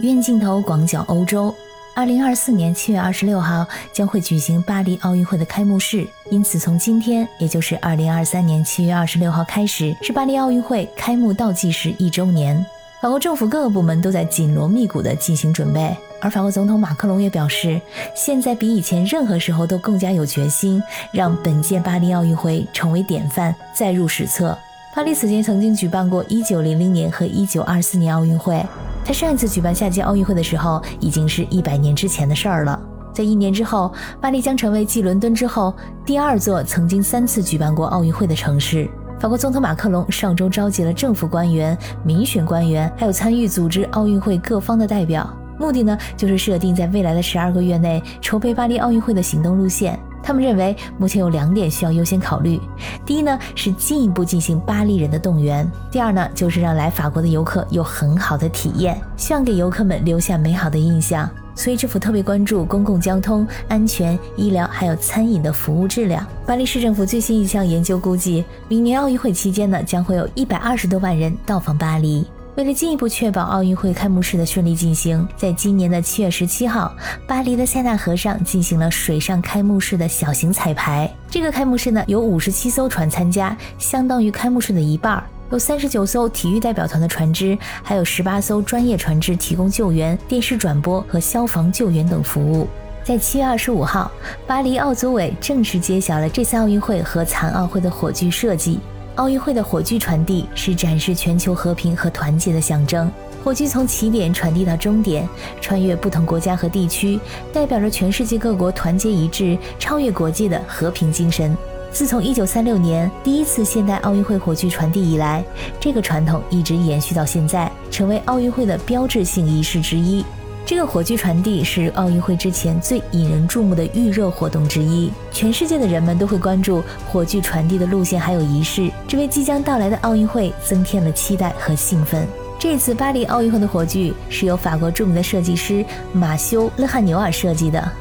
远镜头广角欧洲，二零二四年七月二十六号将会举行巴黎奥运会的开幕式，因此从今天，也就是二零二三年七月二十六号开始，是巴黎奥运会开幕倒计时一周年。法国政府各个部门都在紧锣密鼓地进行准备，而法国总统马克龙也表示，现在比以前任何时候都更加有决心，让本届巴黎奥运会成为典范，载入史册。巴黎此前曾经举办过一九零零年和一九二四年奥运会。在上一次举办夏季奥运会的时候，已经是一百年之前的事儿了。在一年之后，巴黎将成为继伦敦之后第二座曾经三次举办过奥运会的城市。法国总统马克龙上周召集了政府官员、民选官员，还有参与组织奥运会各方的代表，目的呢就是设定在未来的十二个月内筹备巴黎奥运会的行动路线。他们认为，目前有两点需要优先考虑。第一呢，是进一步进行巴黎人的动员；第二呢，就是让来法国的游客有很好的体验，希望给游客们留下美好的印象。所以，政府特别关注公共交通安全、医疗还有餐饮的服务质量。巴黎市政府最新一项研究估计，明年奥运会期间呢，将会有一百二十多万人到访巴黎。为了进一步确保奥运会开幕式的顺利进行，在今年的七月十七号，巴黎的塞纳河上进行了水上开幕式的小型彩排。这个开幕式呢，有五十七艘船参加，相当于开幕式的一半。有三十九艘体育代表团的船只，还有十八艘专业船只提供救援、电视转播和消防救援等服务。在七月二十五号，巴黎奥组委正式揭晓了这次奥运会和残奥会的火炬设计。奥运会的火炬传递是展示全球和平和团结的象征。火炬从起点传递到终点，穿越不同国家和地区，代表着全世界各国团结一致、超越国界的和平精神。自从1936年第一次现代奥运会火炬传递以来，这个传统一直延续到现在，成为奥运会的标志性仪式之一。这个火炬传递是奥运会之前最引人注目的预热活动之一，全世界的人们都会关注火炬传递的路线还有仪式，这为即将到来的奥运会增添了期待和兴奋。这次巴黎奥运会的火炬是由法国著名的设计师马修·勒汉纽尔设计的。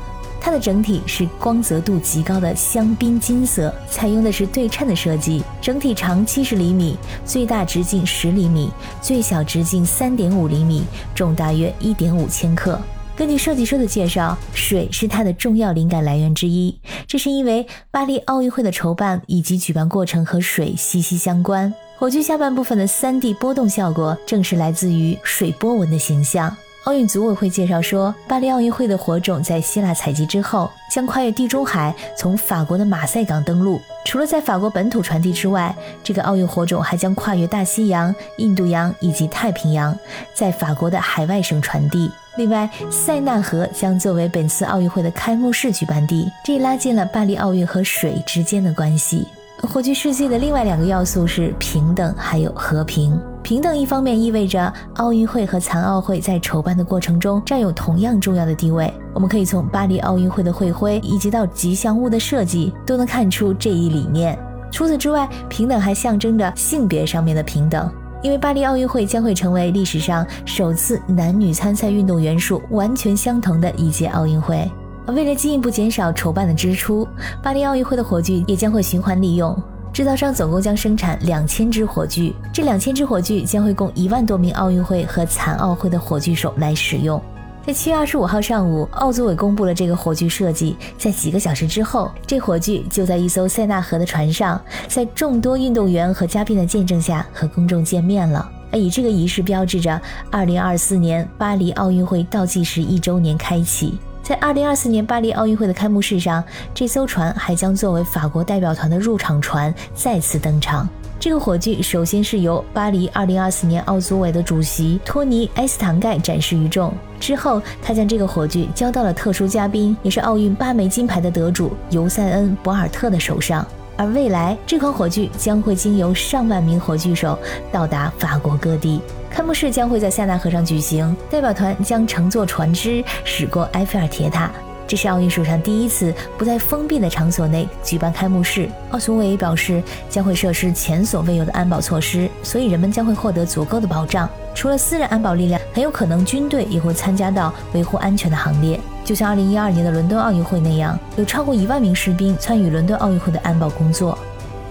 它的整体是光泽度极高的香槟金色，采用的是对称的设计，整体长七十厘米，最大直径十厘米，最小直径三点五厘米，重大约一点五千克。根据设计师的介绍，水是它的重要灵感来源之一，这是因为巴黎奥运会的筹办以及举办过程和水息息相关。火炬下半部分的三 D 波动效果，正是来自于水波纹的形象。奥运组委会介绍说，巴黎奥运会的火种在希腊采集之后，将跨越地中海，从法国的马赛港登陆。除了在法国本土传递之外，这个奥运火种还将跨越大西洋、印度洋以及太平洋，在法国的海外省传递。另外，塞纳河将作为本次奥运会的开幕式举办地，这拉近了巴黎奥运和水之间的关系。火炬世界的另外两个要素是平等还有和平。平等一方面意味着奥运会和残奥会在筹办的过程中占有同样重要的地位。我们可以从巴黎奥运会的会徽以及到吉祥物的设计都能看出这一理念。除此之外，平等还象征着性别上面的平等，因为巴黎奥运会将会成为历史上首次男女参赛运动员数完全相同的一届奥运会。为了进一步减少筹办的支出，巴黎奥运会的火炬也将会循环利用。制造商总共将生产两千支火炬，这两千支火炬将会供一万多名奥运会和残奥会的火炬手来使用。在七月二十五号上午，奥组委公布了这个火炬设计。在几个小时之后，这火炬就在一艘塞纳河的船上，在众多运动员和嘉宾的见证下和公众见面了。而以这个仪式标志着二零二四年巴黎奥运会倒计时一周年开启。在二零二四年巴黎奥运会的开幕式上，这艘船还将作为法国代表团的入场船再次登场。这个火炬首先是由巴黎二零二四年奥组委的主席托尼·埃斯坦盖展示于众，之后他将这个火炬交到了特殊嘉宾，也是奥运八枚金牌的得主尤塞恩·博尔特的手上。而未来，这款火炬将会经由上万名火炬手到达法国各地。开幕式将会在塞纳河上举行，代表团将乘坐船只驶过埃菲尔铁塔。这是奥运史上第一次不在封闭的场所内举办开幕式。奥组委表示，将会设施前所未有的安保措施，所以人们将会获得足够的保障。除了私人安保力量，很有可能军队也会参加到维护安全的行列。就像2012年的伦敦奥运会那样，有超过一万名士兵参与伦敦奥运会的安保工作。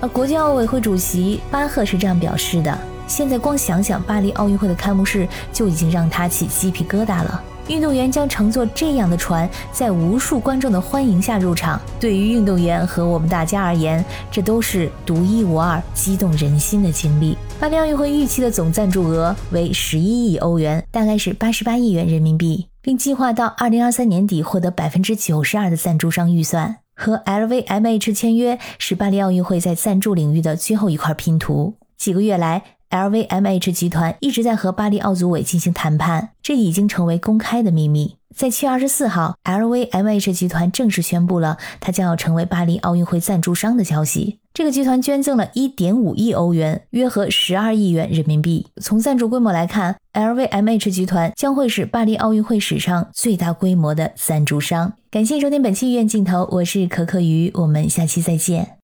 而国际奥委会主席巴赫是这样表示的。现在光想想巴黎奥运会的开幕式，就已经让他起鸡皮疙瘩了。运动员将乘坐这样的船，在无数观众的欢迎下入场。对于运动员和我们大家而言，这都是独一无二、激动人心的经历。巴黎奥运会预期的总赞助额为十一亿欧元，大概是八十八亿元人民币，并计划到二零二三年底获得百分之九十二的赞助商预算。和 LVMH 签约是巴黎奥运会在赞助领域的最后一块拼图。几个月来，LVMH 集团一直在和巴黎奥组委进行谈判，这已经成为公开的秘密。在七月二十四号，LVMH 集团正式宣布了它将要成为巴黎奥运会赞助商的消息。这个集团捐赠了一点五亿欧元，约合十二亿元人民币。从赞助规模来看，LVMH 集团将会是巴黎奥运会史上最大规模的赞助商。感谢收听本期《医院镜头》，我是可可鱼，我们下期再见。